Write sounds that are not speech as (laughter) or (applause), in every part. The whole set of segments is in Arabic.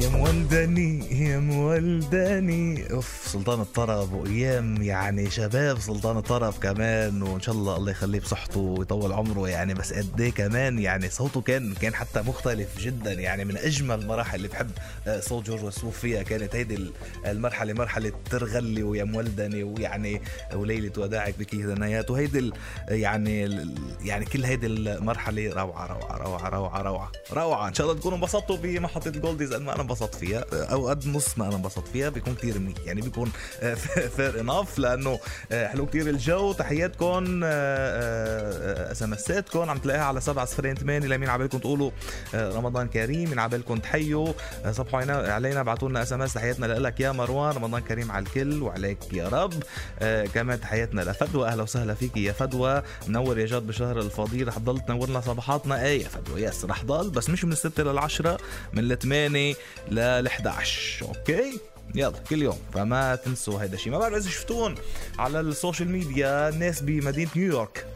يا مولدني يا مولدني أوف سلطان الطرب وأيام يعني شباب سلطان الطرب كمان وإن شاء الله الله يخليه بصحته ويطول عمره يعني بس قد إيه كمان يعني صوته كان كان حتى مختلف جدا يعني من أجمل المراحل اللي بحب آه، صوت جورج وسوف فيها. كانت هيدي المرحلة مرحلة ترغلي ويا مولدني ويعني وليلة وداعك بكي ثنايات وهيدي يعني يعني كل هيدي المرحلة روعة روعة روعة روعة روعة روعة. إن شاء الله تكونوا انبسطتوا بمحطة Goldies قد ما أنا انبسطت فيها أو قد نص ما أنا انبسطت فيها بيكون كتير منيح. يعني بيكون (laughs) fair enough لأنه آه، حلو كتير الجو. تحياتكم SMS اتكم عم تلاقيها على 7 صفرين 8 لمين عبالكم تقولوا آه، رمضان كريم مين عبالكم تحيوا. آه، صبحوا علينا ابعتوا لنا SMS تحياتنا لك يا مروان. رمضان كريم على الكل وعليك يا رب. آه، كمان تحياتنا لفدوى. أهلا وسهلا فيك يا فدوى. منور يا جاد بشهر الفضيل. رح تضل تنور لنا صباحاتنا. إيه يا فدوى؟ yes رح ضل بس مش من الستة للعشرة من الثمانية لل 11 okay؟ يلا كل يوم. فما تنسوا هيدا الشيء. ما بعرف إذا شفتون على ال social media الناس بمدينة نيويورك.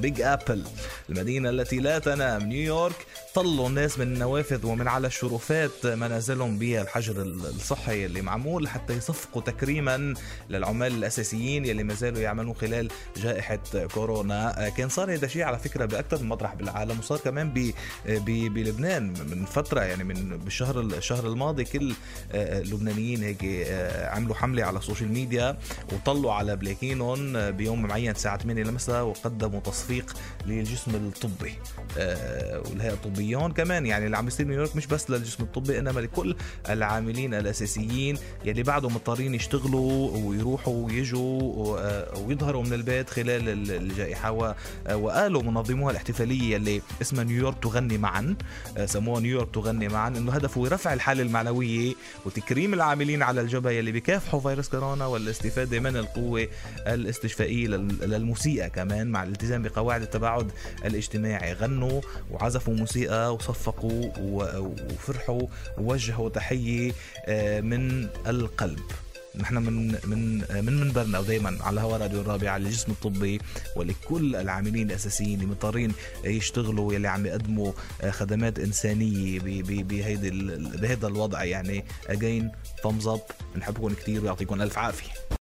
Big Apple المدينة التي لا تنام نيويورك طلوا الناس من النوافذ ومن على الشرفات منازلهم بالحجر الصحي اللي معمول حتى يصفقوا تكريما للعمال الأساسيين يلي ما زالوا يعملوا خلال جائحة كورونا. كان صار هذا الشيء على فكرة بأكثر من مطرح بالعالم وصار كمان ب ب- بلبنان من فترة يعني من بالشهر الشهر الماضي كل آه، اللبنانيين هيك آه، عملوا حملة على ال social media وطلوا على بلاكينهم بيوم معين الساعة 8 المساء وقدموا تصفيق للجسم الطبي. آه، والهيئه الطبيون كمان. يعني اللي عم يصير بنيويورك مش بس للجسم الطبي إنما لكل العاملين الأساسيين يلي بعدهم مضطرين يشتغلوا ويروحوا ويجوا آه، ويظهروا من البيت خلال ال- الجائحة. آه، وقالوا منظموها الاحتفالية اللي اسمها نيويورك تغني معا. سموها نيويورك تغني معا إنه هدفه رفع الحالة المعنوية وتكريم العاملين على الجبهة يلي بكافحوا فيروس كورونا والاستفادة من القوة الاستشفائية لل- للموسيقى كمان مع الالتزام بقواعد التباعد الاجتماعي. غنوا وعزفوا موسيقى وصفقوا وفرحوا ووجهوا تحية آه، من القلب. نحن من من من منبرنا ودائما على هوا راديو الرابع للجسم الطبي ولكل العاملين الأساسيين اللي مضطرين يشتغلوا يلي عم يقدموا آه، خدمات إنسانية بهيدي بهذا الوضع. يعني اجين thumbs up. بنحبكم كثير ويعطيكم ألف عافية.